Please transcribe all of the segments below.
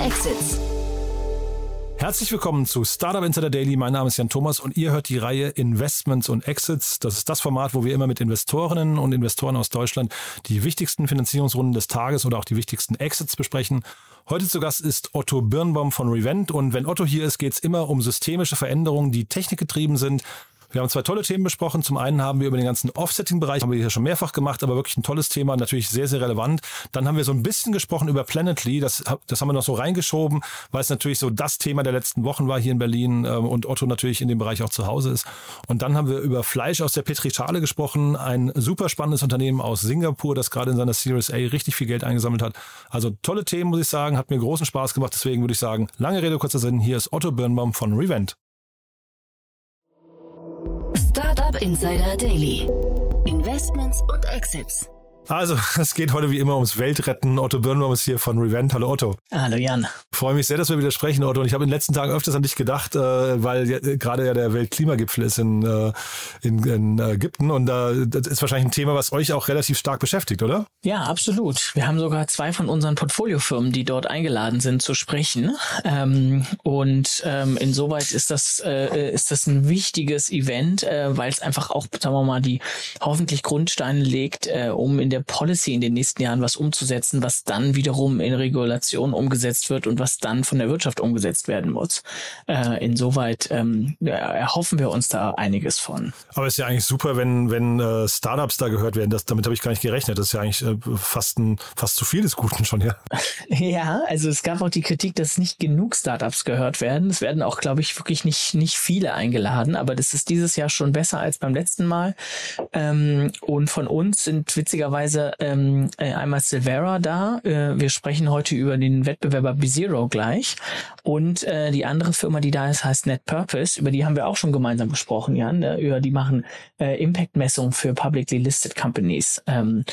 Exits. Herzlich willkommen zu Startup Insider Daily. Mein Name ist Jan Thomas und ihr hört die Reihe Investments und Exits. Das ist das Format, wo wir immer mit Investorinnen und Investoren aus Deutschland die wichtigsten Finanzierungsrunden des Tages oder auch die wichtigsten Exits besprechen. Heute zu Gast ist Otto Birnbaum von Revent und wenn Otto hier ist, geht es immer um systemische Veränderungen, die technikgetrieben sind, wir haben zwei tolle Themen besprochen. Zum einen haben wir über den ganzen Offsetting-Bereich, haben wir hier schon mehrfach gemacht, aber wirklich ein tolles Thema, natürlich sehr, sehr relevant. Dann haben wir so ein bisschen gesprochen über Planetly. Das, das haben wir noch so reingeschoben, weil es natürlich so das Thema der letzten Wochen war hier in Berlin ähm, und Otto natürlich in dem Bereich auch zu Hause ist. Und dann haben wir über Fleisch aus der Petrischale gesprochen. Ein super spannendes Unternehmen aus Singapur, das gerade in seiner Series A richtig viel Geld eingesammelt hat. Also tolle Themen, muss ich sagen. Hat mir großen Spaß gemacht. Deswegen würde ich sagen, lange Rede, kurzer Sinn. Hier ist Otto Birnbaum von Revent. Insider Daily. Investments und Exits. Also, es geht heute wie immer ums Weltretten. Otto Birnbaum ist hier von Revent. Hallo Otto. Hallo Jan. freue mich sehr, dass wir wieder sprechen, Otto. Und ich habe in den letzten Tagen öfters an dich gedacht, äh, weil ja, gerade ja der Weltklimagipfel ist in, äh, in, in Ägypten. Und äh, das ist wahrscheinlich ein Thema, was euch auch relativ stark beschäftigt, oder? Ja, absolut. Wir haben sogar zwei von unseren Portfoliofirmen, die dort eingeladen sind zu sprechen. Ähm, und ähm, insoweit ist das, äh, ist das ein wichtiges Event, äh, weil es einfach auch, sagen wir mal, die hoffentlich Grundsteine legt, äh, um in der Policy in den nächsten Jahren was umzusetzen, was dann wiederum in Regulation umgesetzt wird und was dann von der Wirtschaft umgesetzt werden muss. Äh, insoweit ähm, erhoffen wir uns da einiges von. Aber es ist ja eigentlich super, wenn, wenn äh, Startups da gehört werden. Das, damit habe ich gar nicht gerechnet. Das ist ja eigentlich äh, fast, ein, fast zu viel des Guten schon, ja. ja, also es gab auch die Kritik, dass nicht genug Startups gehört werden. Es werden auch, glaube ich, wirklich nicht, nicht viele eingeladen, aber das ist dieses Jahr schon besser als beim letzten Mal. Ähm, und von uns sind witzigerweise beziehungsweise ähm, äh, einmal Silvera da. Äh, wir sprechen heute über den Wettbewerber B-Zero gleich. Und äh, die andere Firma, die da ist, heißt Net Purpose. Über die haben wir auch schon gemeinsam gesprochen, Jan. Äh, über die machen äh, Impact-Messungen für publicly listed companies. Ähm,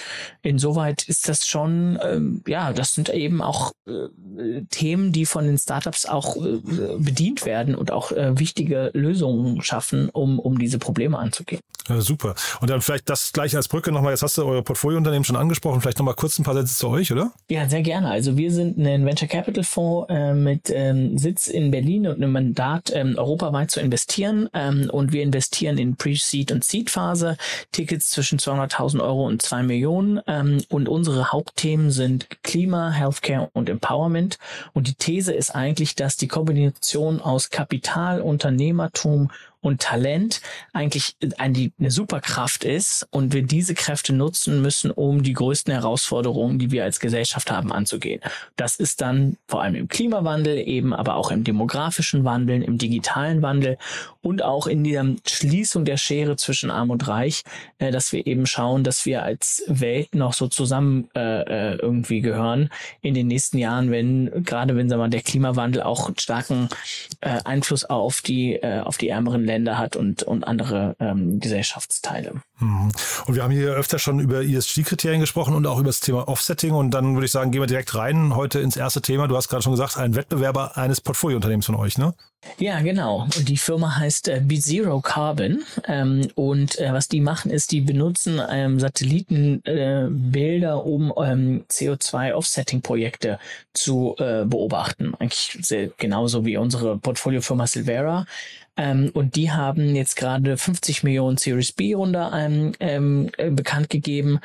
insoweit ist das schon, ähm, ja, das sind eben auch äh, Themen, die von den Startups auch äh, bedient werden und auch äh, wichtige Lösungen schaffen, um, um diese Probleme anzugehen. Ja, super. Und dann vielleicht das gleich als Brücke nochmal, jetzt hast du euer Portfoliounternehmen schon angesprochen, vielleicht nochmal kurz ein paar Sätze zu euch, oder? Ja, sehr gerne. Also wir sind ein Venture Capital Fonds äh, mit ähm, Sitz in Berlin und einem Mandat, ähm, europaweit zu investieren. Ähm, und wir investieren in Pre-Seed und Seed-Phase, Tickets zwischen 200.000 Euro und 2 Millionen. Ähm, und unsere Hauptthemen sind Klima, Healthcare und Empowerment. Und die These ist eigentlich, dass die Kombination aus Kapital, Unternehmertum und Talent eigentlich eine, eine Superkraft ist und wir diese Kräfte nutzen müssen, um die größten Herausforderungen, die wir als Gesellschaft haben, anzugehen. Das ist dann vor allem im Klimawandel, eben aber auch im demografischen Wandel, im digitalen Wandel und auch in der Schließung der Schere zwischen Arm und Reich, äh, dass wir eben schauen, dass wir als Welt noch so zusammen äh, äh irgendwie gehören in den nächsten Jahren, wenn gerade wenn sagen wir, der Klimawandel auch starken Einfluss auf die auf die ärmeren Länder hat und, und andere ähm, Gesellschaftsteile. Mhm. Und wir haben hier öfter schon über ESG-Kriterien gesprochen und auch über das Thema Offsetting. Und dann würde ich sagen, gehen wir direkt rein heute ins erste Thema. Du hast gerade schon gesagt, ein Wettbewerber eines Portfoliounternehmens von euch, ne? Ja, genau. Und die Firma heißt äh, B-Zero Carbon. Ähm, und äh, was die machen, ist, die benutzen ähm, Satellitenbilder, äh, um ähm, CO2-Offsetting-Projekte zu äh, beobachten. Eigentlich sehr, genauso wie unsere Portfoliofirma Silvera. Ähm, und die haben jetzt gerade 50 Millionen Series B-Runde ähm, ähm, äh, bekannt gegeben.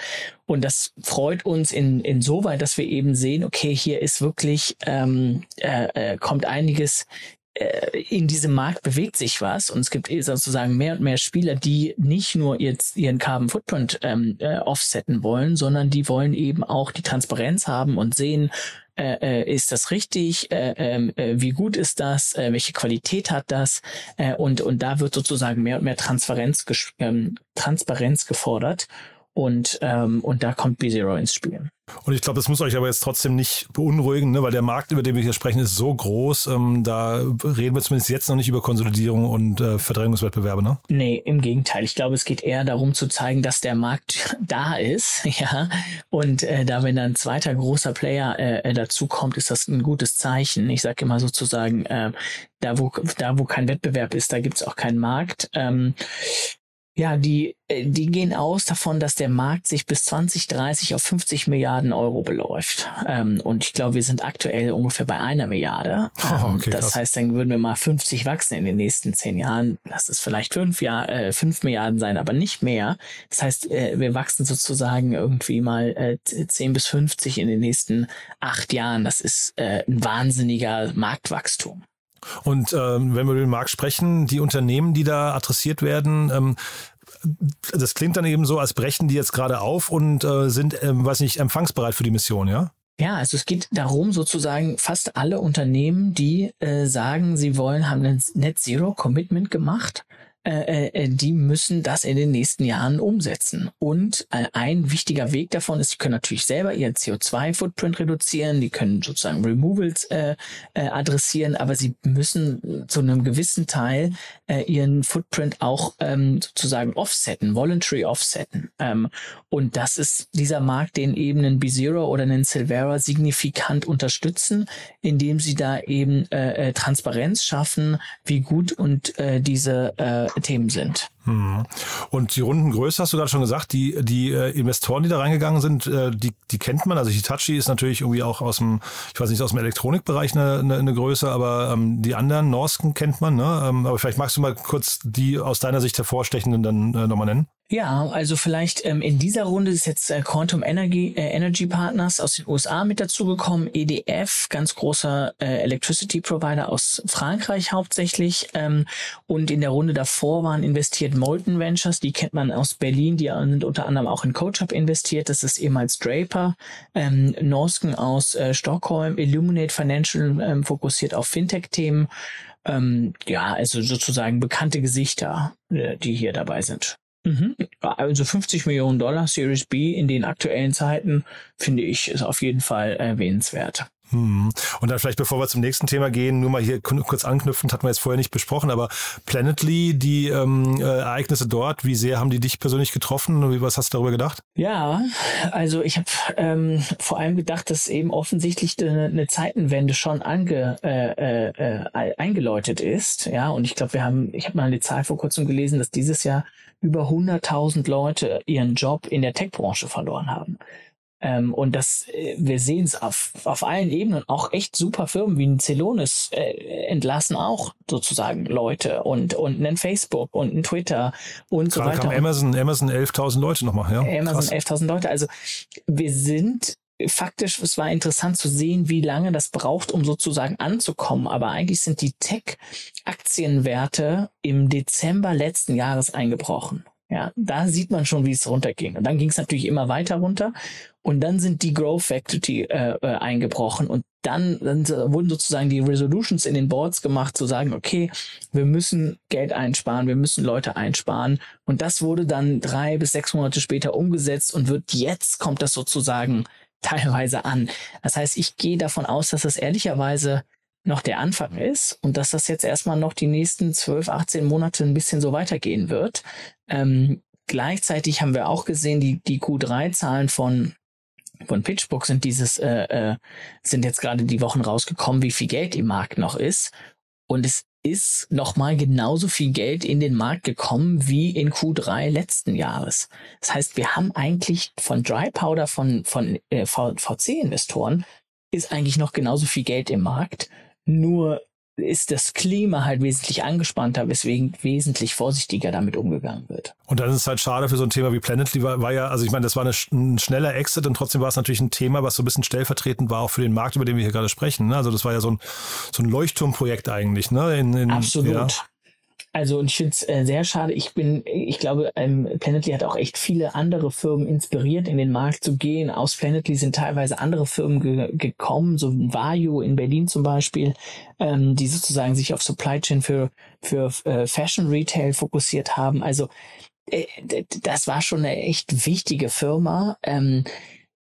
Und das freut uns in, insoweit, dass wir eben sehen, okay, hier ist wirklich, ähm, äh, äh, kommt einiges in diesem Markt bewegt sich was und es gibt sozusagen mehr und mehr Spieler, die nicht nur jetzt ihren Carbon Footprint ähm, äh, offsetten wollen, sondern die wollen eben auch die Transparenz haben und sehen, äh, äh, ist das richtig, äh, ähm, äh, wie gut ist das, äh, welche Qualität hat das äh, und, und da wird sozusagen mehr und mehr Transparenz, ähm, Transparenz gefordert und, ähm, und da kommt B-Zero ins Spiel. Und ich glaube, das muss euch aber jetzt trotzdem nicht beunruhigen, ne? weil der Markt, über den wir hier sprechen, ist so groß. Ähm, da reden wir zumindest jetzt noch nicht über Konsolidierung und äh, Verdrängungswettbewerbe, ne? Nee, im Gegenteil. Ich glaube, es geht eher darum zu zeigen, dass der Markt da ist, ja. Und äh, da, wenn dann ein zweiter großer Player äh, äh dazu kommt, ist das ein gutes Zeichen. Ich sage immer sozusagen, äh, da wo, da wo kein Wettbewerb ist, da gibt's auch keinen Markt. Ähm, Ja, die, äh, die gehen aus davon, dass der Markt sich bis 2030 auf 50 Milliarden Euro beläuft. Ähm, und ich glaube, wir sind aktuell ungefähr bei einer Milliarde. Oh, okay, das krass. heißt, dann würden wir mal 50 wachsen in den nächsten zehn Jahren. Lass es vielleicht fünf, Jahr, äh, fünf Milliarden sein, aber nicht mehr. Das heißt, äh, wir wachsen sozusagen irgendwie mal äh, 10 bis 50 in den nächsten acht Jahren. Das ist äh, ein wahnsinniger Marktwachstum. Und ähm, wenn wir über den Markt sprechen, die Unternehmen, die da adressiert werden, ähm, das klingt dann eben so, als brechen die jetzt gerade auf und äh, sind, ähm, weiß nicht, empfangsbereit für die Mission, ja? Ja, also es geht darum, sozusagen fast alle Unternehmen, die äh, sagen, sie wollen, haben ein Net Zero Commitment gemacht äh, äh, die müssen das in den nächsten Jahren umsetzen. Und äh, ein wichtiger Weg davon ist, sie können natürlich selber ihren CO2-Footprint reduzieren, die können sozusagen Removals äh, äh, adressieren, aber sie müssen zu einem gewissen Teil äh, ihren Footprint auch ähm, sozusagen offsetten, voluntary offsetten. Ähm, und das ist dieser Markt, den eben ein B-Zero oder ein Silvera signifikant unterstützen, indem sie da eben äh, äh, Transparenz schaffen, wie gut und äh, diese äh, Themen sind. Hm. Und die Rundengröße hast du gerade schon gesagt, die, die äh, Investoren, die da reingegangen sind, äh, die, die kennt man. Also Hitachi ist natürlich irgendwie auch aus dem, ich weiß nicht, aus dem Elektronikbereich eine, eine, eine Größe, aber ähm, die anderen Norsken kennt man. Ne? Ähm, aber vielleicht magst du mal kurz die aus deiner Sicht hervorstechenden dann äh, nochmal nennen. Ja, also vielleicht ähm, in dieser Runde ist jetzt äh, Quantum Energy, äh, Energy Partners aus den USA mit dazugekommen, EDF, ganz großer äh, Electricity Provider aus Frankreich hauptsächlich. Ähm, und in der Runde davor waren investiert Molten Ventures, die kennt man aus Berlin, die sind unter anderem auch in CoachUp investiert, das ist ehemals Draper, ähm, Norsken aus äh, Stockholm, Illuminate Financial ähm, fokussiert auf Fintech-Themen. Ähm, ja, also sozusagen bekannte Gesichter, äh, die hier dabei sind. Mhm. Also 50 Millionen Dollar Series B in den aktuellen Zeiten finde ich ist auf jeden Fall erwähnenswert. Hm. Und dann vielleicht, bevor wir zum nächsten Thema gehen, nur mal hier kurz anknüpfend, hatten wir jetzt vorher nicht besprochen, aber Planetly, die ähm, äh, Ereignisse dort, wie sehr haben die dich persönlich getroffen? Was hast du darüber gedacht? Ja, also ich habe ähm, vor allem gedacht, dass eben offensichtlich eine, eine Zeitenwende schon ange, äh, äh, eingeläutet ist. Ja, und ich glaube, wir haben, ich habe mal eine Zahl vor kurzem gelesen, dass dieses Jahr über 100.000 Leute ihren Job in der Tech-Branche verloren haben. Ähm, und das, äh, wir sehen es auf, auf allen Ebenen, auch echt super Firmen wie ein Celonis äh, entlassen auch sozusagen Leute und, und ein Facebook und ein Twitter und Gerade so weiter. Kam Amazon, Amazon 11.000 Leute nochmal, ja. Amazon 11.000 Leute. Also wir sind faktisch, es war interessant zu sehen, wie lange das braucht, um sozusagen anzukommen. Aber eigentlich sind die Tech-Aktienwerte im Dezember letzten Jahres eingebrochen. Ja, da sieht man schon, wie es runterging. Und dann ging es natürlich immer weiter runter. Und dann sind die Growth Factory äh, äh, eingebrochen. Und dann, dann wurden sozusagen die Resolutions in den Boards gemacht, zu sagen, okay, wir müssen Geld einsparen, wir müssen Leute einsparen. Und das wurde dann drei bis sechs Monate später umgesetzt und wird jetzt kommt das sozusagen teilweise an. Das heißt, ich gehe davon aus, dass das ehrlicherweise noch der Anfang ist und dass das jetzt erstmal noch die nächsten 12, 18 Monate ein bisschen so weitergehen wird. Ähm, gleichzeitig haben wir auch gesehen, die, die Q3-Zahlen von von PitchBook sind dieses äh, äh, sind jetzt gerade die Wochen rausgekommen, wie viel Geld im Markt noch ist und es ist nochmal genauso viel Geld in den Markt gekommen wie in Q3 letzten Jahres. Das heißt, wir haben eigentlich von Dry Powder von, von äh, VC-Investoren ist eigentlich noch genauso viel Geld im Markt. Nur ist das Klima halt wesentlich angespannter, weswegen wesentlich vorsichtiger damit umgegangen wird. Und dann ist es halt schade für so ein Thema wie Planetly, war, war ja, also ich meine, das war eine, ein schneller Exit und trotzdem war es natürlich ein Thema, was so ein bisschen stellvertretend war auch für den Markt, über den wir hier gerade sprechen. Ne? Also das war ja so ein, so ein Leuchtturmprojekt eigentlich. Ne? In, in, Absolut. Ja. Also und ich finde es äh, sehr schade. Ich bin, ich glaube, ähm, Planetly hat auch echt viele andere Firmen inspiriert, in den Markt zu gehen. Aus Planetly sind teilweise andere Firmen ge gekommen, so Vario in Berlin zum Beispiel, ähm, die sozusagen sich auf Supply Chain für für äh, Fashion Retail fokussiert haben. Also äh, das war schon eine echt wichtige Firma. Ähm,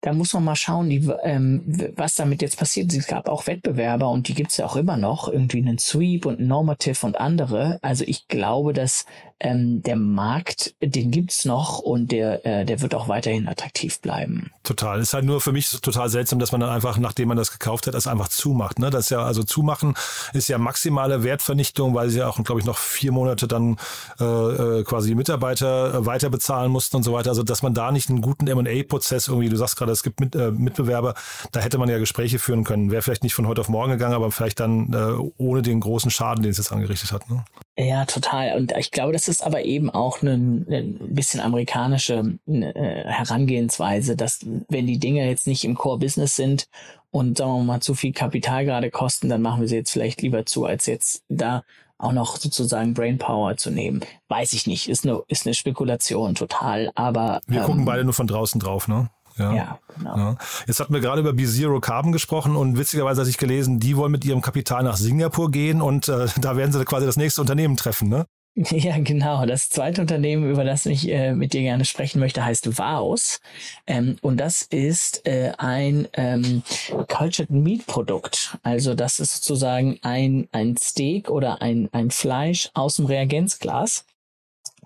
da muss man mal schauen, die, ähm, was damit jetzt passiert. Es gab auch Wettbewerber und die gibt es ja auch immer noch, irgendwie einen Sweep und Normative und andere. Also ich glaube, dass ähm, der Markt, den gibt's noch und der, äh, der wird auch weiterhin attraktiv bleiben. Total. Ist halt nur für mich total seltsam, dass man dann einfach, nachdem man das gekauft hat, das einfach zumacht. Ne? Das ist ja, also zumachen ist ja maximale Wertvernichtung, weil sie ja auch, glaube ich, noch vier Monate dann äh, äh quasi die Mitarbeiter äh, weiter bezahlen mussten und so weiter. Also dass man da nicht einen guten M&A-Prozess irgendwie, du sagst gerade, es gibt mit, äh, Mitbewerber, da hätte man ja Gespräche führen können. Wäre vielleicht nicht von heute auf morgen gegangen, aber vielleicht dann äh, ohne den großen Schaden, den es jetzt angerichtet hat. Ne? Ja, total. Und ich glaube, das ist aber eben auch eine, eine bisschen amerikanische äh, Herangehensweise, dass wenn die Dinge jetzt nicht im Core-Business sind und sagen wir mal zu viel Kapital gerade kosten, dann machen wir sie jetzt vielleicht lieber zu, als jetzt da auch noch sozusagen Brainpower zu nehmen. Weiß ich nicht, ist eine, ist eine Spekulation total, aber. Wir ähm, gucken beide nur von draußen drauf, ne? Ja, ja genau. Ja. Jetzt hatten wir gerade über B-Zero Carbon gesprochen und witzigerweise hatte ich gelesen, die wollen mit ihrem Kapital nach Singapur gehen und äh, da werden sie quasi das nächste Unternehmen treffen, ne? Ja, genau. Das zweite Unternehmen, über das ich äh, mit dir gerne sprechen möchte, heißt Vaos. Ähm, und das ist äh, ein ähm, Cultured Meat Produkt. Also das ist sozusagen ein, ein Steak oder ein, ein Fleisch aus dem Reagenzglas.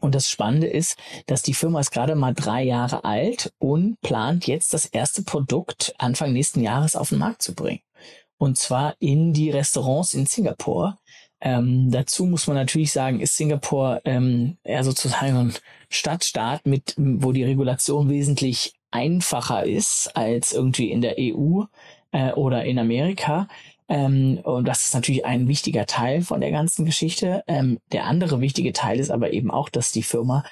Und das Spannende ist, dass die Firma ist gerade mal drei Jahre alt und plant jetzt das erste Produkt Anfang nächsten Jahres auf den Markt zu bringen. Und zwar in die Restaurants in Singapur. Ähm, dazu muss man natürlich sagen, ist Singapur ähm, eher sozusagen ein Stadtstaat mit, wo die Regulation wesentlich einfacher ist als irgendwie in der EU äh, oder in Amerika. Ähm, und das ist natürlich ein wichtiger Teil von der ganzen Geschichte. Ähm, der andere wichtige Teil ist aber eben auch, dass die Firma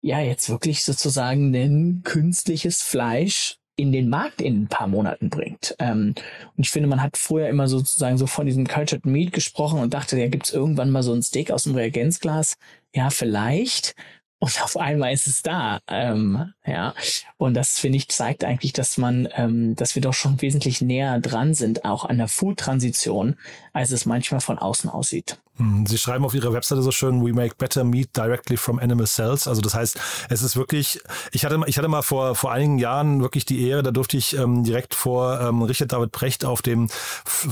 ja jetzt wirklich sozusagen ein künstliches Fleisch in den Markt in ein paar Monaten bringt. Ähm, und ich finde, man hat früher immer sozusagen so von diesem Cultured Meat gesprochen und dachte, ja, gibt's irgendwann mal so ein Steak aus dem Reagenzglas? Ja, vielleicht und auf einmal ist es da. Ähm, ja, und das finde ich zeigt eigentlich, dass man, ähm, dass wir doch schon wesentlich näher dran sind, auch an der Food-Transition, als es manchmal von außen aussieht. Hm, Sie schreiben auf Ihrer Webseite so schön, we make better meat directly from animal cells. Also das heißt, es ist wirklich, ich hatte, ich hatte mal vor, vor einigen Jahren wirklich die Ehre, da durfte ich ähm, direkt vor ähm, Richard David Brecht auf dem,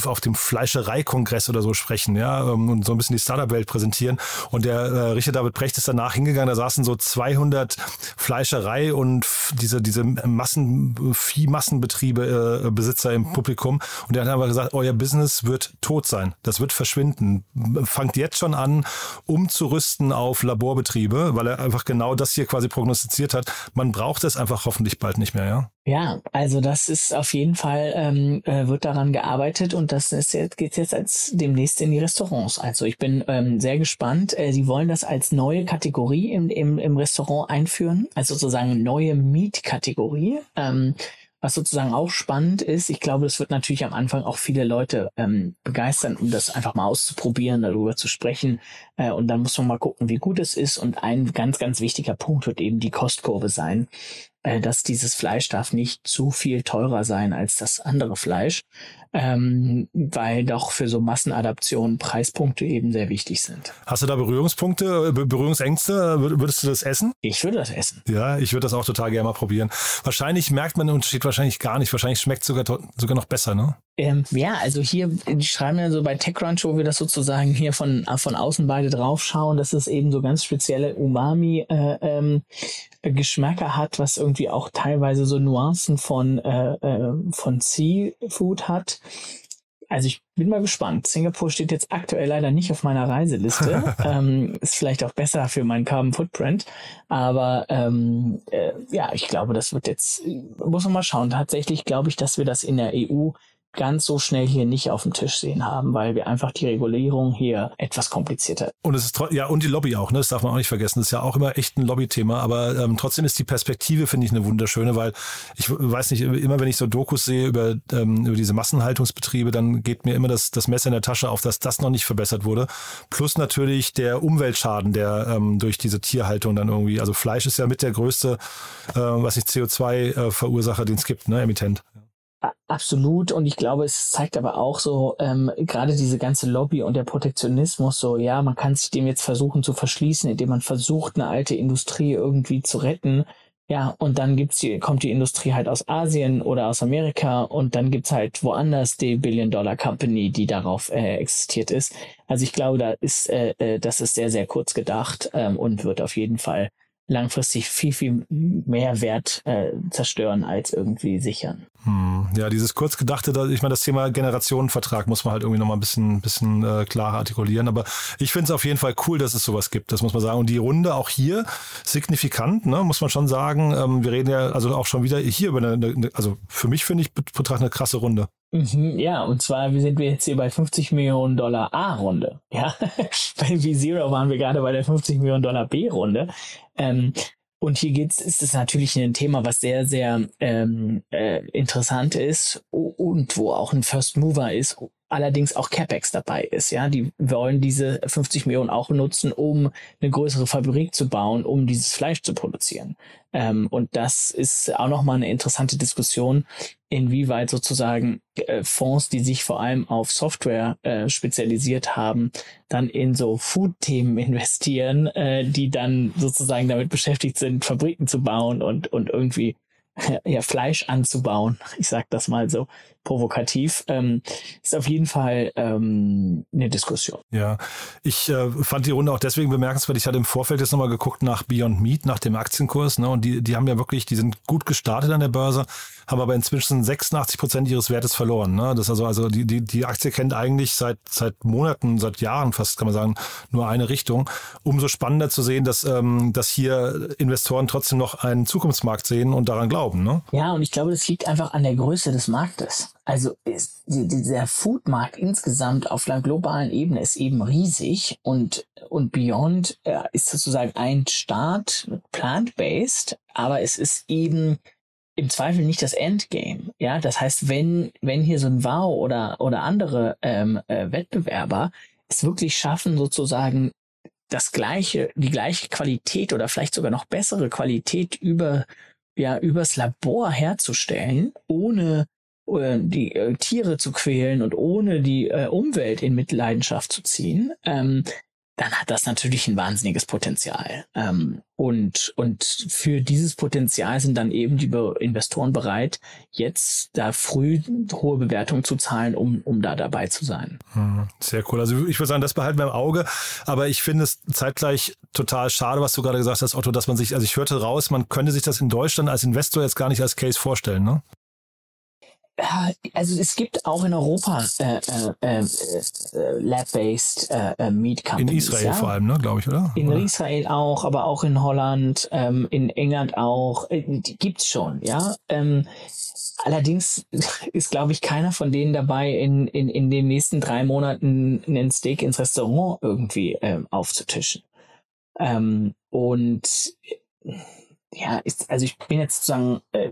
auf dem Fleischereikongress oder so sprechen, ja, ähm, und so ein bisschen die Startup-Welt präsentieren. Und der äh, Richard David Brecht ist danach hingegangen, da saßen so 200 Fleischerei und diese, diese Massen, Viehmassenbetriebe, äh, Besitzer im Publikum. Und der hat einfach gesagt, euer Business wird tot sein. Das wird verschwinden fangt jetzt schon an, umzurüsten auf Laborbetriebe, weil er einfach genau das hier quasi prognostiziert hat. Man braucht es einfach hoffentlich bald nicht mehr, ja? Ja, also das ist auf jeden Fall, ähm, äh, wird daran gearbeitet und das ist jetzt, geht jetzt als demnächst in die Restaurants. Also ich bin ähm, sehr gespannt. Äh, sie wollen das als neue Kategorie im, im, im Restaurant einführen, also sozusagen neue Mietkategorie. Ähm, was sozusagen auch spannend ist, ich glaube, das wird natürlich am Anfang auch viele Leute ähm, begeistern, um das einfach mal auszuprobieren, darüber zu sprechen. Äh, und dann muss man mal gucken, wie gut es ist. Und ein ganz, ganz wichtiger Punkt wird eben die Kostkurve sein äh, dass dieses Fleisch darf nicht zu viel teurer sein als das andere Fleisch, ähm, weil doch für so Massenadaptionen Preispunkte eben sehr wichtig sind. Hast du da Berührungspunkte, Berührungsängste? Würdest du das essen? Ich würde das essen. Ja, ich würde das auch total gerne mal probieren. Wahrscheinlich merkt man den Unterschied wahrscheinlich gar nicht. Wahrscheinlich schmeckt es sogar, sogar noch besser, ne? Ähm, ja, also hier, die schreiben ja so bei TechCrunch, wo wir das sozusagen hier von, von außen beide draufschauen, dass es eben so ganz spezielle Umami äh, ähm, hat, was irgendwie auch teilweise so Nuancen von, äh, äh, von Seafood hat. Also ich bin mal gespannt. Singapur steht jetzt aktuell leider nicht auf meiner Reiseliste. ähm, ist vielleicht auch besser für meinen Carbon Footprint. Aber ähm, äh, ja, ich glaube, das wird jetzt, muss man mal schauen. Tatsächlich glaube ich, dass wir das in der EU ganz so schnell hier nicht auf dem Tisch sehen haben, weil wir einfach die Regulierung hier etwas komplizierter. Und es ist ja und die Lobby auch, ne? Das darf man auch nicht vergessen. Das ist ja auch immer echt ein Lobbythema, aber ähm, trotzdem ist die Perspektive finde ich eine wunderschöne, weil ich weiß nicht immer, wenn ich so Dokus sehe über ähm, über diese Massenhaltungsbetriebe, dann geht mir immer das das Messer in der Tasche auf, dass das noch nicht verbessert wurde. Plus natürlich der Umweltschaden, der ähm, durch diese Tierhaltung dann irgendwie, also Fleisch ist ja mit der größte, äh, was ich CO2 äh, Verursacher, den es gibt, ne, Emittent. Absolut. Und ich glaube, es zeigt aber auch so, ähm, gerade diese ganze Lobby und der Protektionismus, so, ja, man kann sich dem jetzt versuchen zu verschließen, indem man versucht, eine alte Industrie irgendwie zu retten. Ja, und dann gibt's die, kommt die Industrie halt aus Asien oder aus Amerika und dann gibt's halt woanders die Billion-Dollar-Company, die darauf äh, existiert ist. Also ich glaube, da ist, äh, äh, das ist sehr, sehr kurz gedacht ähm, und wird auf jeden Fall langfristig viel, viel mehr Wert äh, zerstören als irgendwie sichern. Hm, ja, dieses kurzgedachte, ich meine, das Thema Generationenvertrag muss man halt irgendwie nochmal ein bisschen, bisschen äh, klarer artikulieren. Aber ich finde es auf jeden Fall cool, dass es sowas gibt, das muss man sagen. Und die Runde auch hier signifikant, ne, muss man schon sagen. Ähm, wir reden ja also auch schon wieder hier über eine, eine also für mich finde ich betrachtet eine krasse Runde. Mhm, ja, und zwar wir sind wir jetzt hier bei 50 Millionen Dollar A-Runde. Ja, bei V-Zero waren wir gerade bei der 50 Millionen Dollar B-Runde. Ähm, und hier geht's, ist es natürlich ein Thema, was sehr, sehr ähm, äh, interessant ist und wo auch ein First Mover ist, allerdings auch CapEx dabei ist. Ja, die wollen diese 50 Millionen auch nutzen, um eine größere Fabrik zu bauen, um dieses Fleisch zu produzieren. Ähm, und das ist auch nochmal eine interessante Diskussion, inwieweit sozusagen äh, Fonds, die sich vor allem auf Software äh, spezialisiert haben, dann in so Food-Themen investieren, äh, die dann sozusagen damit beschäftigt sind, Fabriken zu bauen und, und irgendwie ja, Fleisch anzubauen. Ich sag das mal so provokativ. Ähm, ist auf jeden Fall ähm, eine Diskussion. Ja, ich äh, fand die Runde auch deswegen bemerkenswert. Ich hatte im Vorfeld jetzt nochmal geguckt nach Beyond Meat, nach dem Aktienkurs. Ne, und die, die haben ja wirklich, die sind gut gestartet an der Börse, haben aber inzwischen 86 Prozent ihres Wertes verloren. Ne? Das also, also die, die, die Aktie kennt eigentlich seit, seit Monaten, seit Jahren fast, kann man sagen, nur eine Richtung. Umso spannender zu sehen, dass, ähm, dass hier Investoren trotzdem noch einen Zukunftsmarkt sehen und daran glauben. Ne? Ja, und ich glaube, das liegt einfach an der Größe des Marktes. Also ist, dieser Foodmarkt insgesamt auf einer globalen Ebene ist eben riesig und, und Beyond äh, ist sozusagen ein Start plant-based, aber es ist eben im Zweifel nicht das Endgame. Ja, das heißt, wenn, wenn hier so ein Wow oder, oder andere ähm, äh, Wettbewerber es wirklich schaffen, sozusagen das gleiche, die gleiche Qualität oder vielleicht sogar noch bessere Qualität über, ja, übers Labor herzustellen, ohne äh, die äh, Tiere zu quälen und ohne die äh, Umwelt in Mitleidenschaft zu ziehen, ähm, dann hat das natürlich ein wahnsinniges Potenzial. Ähm, und, und für dieses Potenzial sind dann eben die Be Investoren bereit, jetzt da früh hohe Bewertungen zu zahlen, um, um da dabei zu sein. Hm, sehr cool. Also ich würde sagen, das behalten wir im Auge. Aber ich finde es zeitgleich total schade, was du gerade gesagt hast, Otto, dass man sich, also ich hörte raus, man könnte sich das in Deutschland als Investor jetzt gar nicht als Case vorstellen, ne? Also es gibt auch in Europa äh, äh, äh, äh Lab-based äh, äh, Meat Companies. In Israel ja? vor allem, ne, glaube ich, oder? In oder? Israel auch, aber auch in Holland, ähm, in England auch. Äh, die gibt's schon, ja. Ähm, allerdings ist, glaube ich, keiner von denen dabei, in, in, in den nächsten drei Monaten einen Steak ins Restaurant irgendwie ähm, aufzutischen. Ähm, und ja, ist, also ich bin jetzt sozusagen, äh,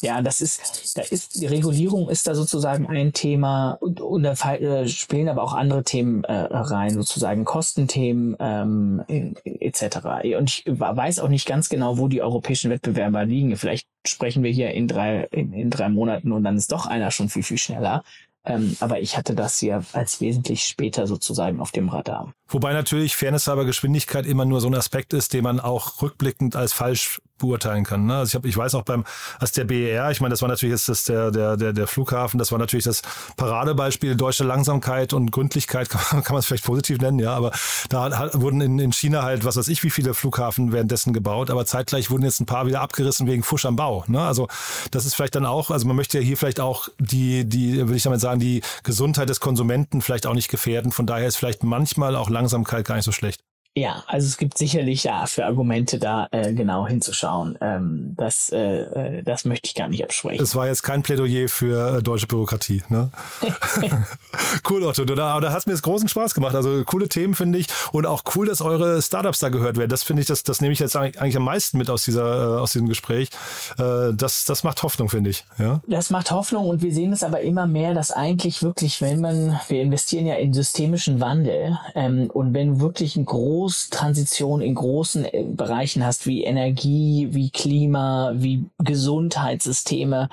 ja, das ist, da ist, die Regulierung ist da sozusagen ein Thema und, und da äh, spielen aber auch andere Themen äh, rein, sozusagen Kostenthemen ähm, etc. Und ich weiß auch nicht ganz genau, wo die europäischen Wettbewerber liegen. Vielleicht sprechen wir hier in drei, in, in drei Monaten und dann ist doch einer schon viel, viel schneller. Ähm, aber ich hatte das hier als wesentlich später sozusagen auf dem Radar. Wobei natürlich Fairness aber Geschwindigkeit immer nur so ein Aspekt ist, den man auch rückblickend als falsch beurteilen kann. Ne? Also ich, hab, ich weiß auch beim, als der BER, ich meine, das war natürlich jetzt das, der, der, der, der Flughafen, das war natürlich das Paradebeispiel deutsche Langsamkeit und Gründlichkeit, kann, kann man es vielleicht positiv nennen, ja, aber da hat, wurden in, in China halt, was weiß ich, wie viele Flughafen währenddessen gebaut, aber zeitgleich wurden jetzt ein paar wieder abgerissen wegen Fusch am Bau. Ne? Also das ist vielleicht dann auch, also man möchte ja hier vielleicht auch die, die, würde ich damit sagen, die Gesundheit des Konsumenten vielleicht auch nicht gefährden. Von daher ist vielleicht manchmal auch Langsamkeit gar nicht so schlecht. Ja, also es gibt sicherlich ja für Argumente da äh, genau hinzuschauen. Ähm, das, äh, äh, das möchte ich gar nicht absprechen. Es war jetzt kein Plädoyer für äh, deutsche Bürokratie. Ne? cool, Otto. Da, da hat mir jetzt großen Spaß gemacht. Also coole Themen finde ich und auch cool, dass eure Startups da gehört werden. Das finde ich, das, das nehme ich jetzt eigentlich am meisten mit aus dieser äh, aus diesem Gespräch. Äh, das, das macht Hoffnung, finde ich. Ja? Das macht Hoffnung und wir sehen es aber immer mehr, dass eigentlich wirklich, wenn man, wir investieren ja in systemischen Wandel ähm, und wenn wirklich ein großes Großtransition in großen äh, Bereichen hast, wie Energie, wie Klima, wie Gesundheitssysteme,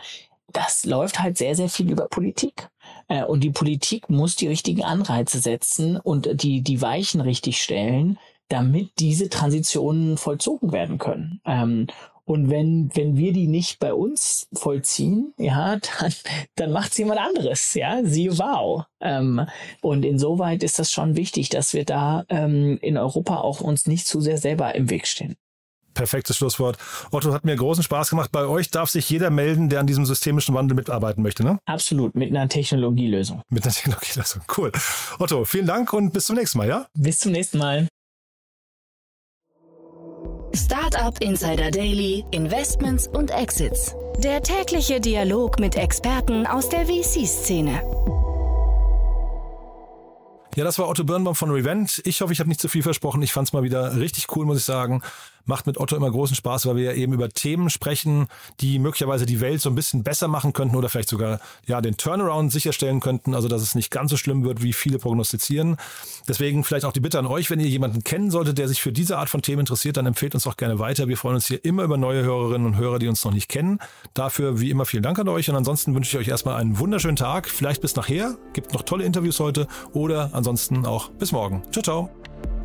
das läuft halt sehr, sehr viel über Politik. Äh, und die Politik muss die richtigen Anreize setzen und die, die Weichen richtig stellen, damit diese Transitionen vollzogen werden können. Und wenn, wenn wir die nicht bei uns vollziehen, ja, dann, dann macht es jemand anderes, ja, siehe wow. Ähm, und insoweit ist das schon wichtig, dass wir da ähm, in Europa auch uns nicht zu sehr selber im Weg stehen. Perfektes Schlusswort. Otto, hat mir großen Spaß gemacht. Bei euch darf sich jeder melden, der an diesem systemischen Wandel mitarbeiten möchte, ne? Absolut, mit einer Technologielösung. Mit einer Technologielösung, cool. Otto, vielen Dank und bis zum nächsten Mal, ja? Bis zum nächsten Mal. Startup Insider Daily, Investments und Exits. Der tägliche Dialog mit Experten aus der VC-Szene. Ja, das war Otto Birnbaum von Revent. Ich hoffe, ich habe nicht zu viel versprochen. Ich fand es mal wieder richtig cool, muss ich sagen macht mit Otto immer großen Spaß, weil wir ja eben über Themen sprechen, die möglicherweise die Welt so ein bisschen besser machen könnten oder vielleicht sogar ja den Turnaround sicherstellen könnten, also dass es nicht ganz so schlimm wird, wie viele prognostizieren. Deswegen vielleicht auch die Bitte an euch, wenn ihr jemanden kennen solltet, der sich für diese Art von Themen interessiert, dann empfehlt uns auch gerne weiter. Wir freuen uns hier immer über neue Hörerinnen und Hörer, die uns noch nicht kennen. Dafür wie immer vielen Dank an euch und ansonsten wünsche ich euch erstmal einen wunderschönen Tag. Vielleicht bis nachher. Gibt noch tolle Interviews heute oder ansonsten auch bis morgen. Ciao, ciao.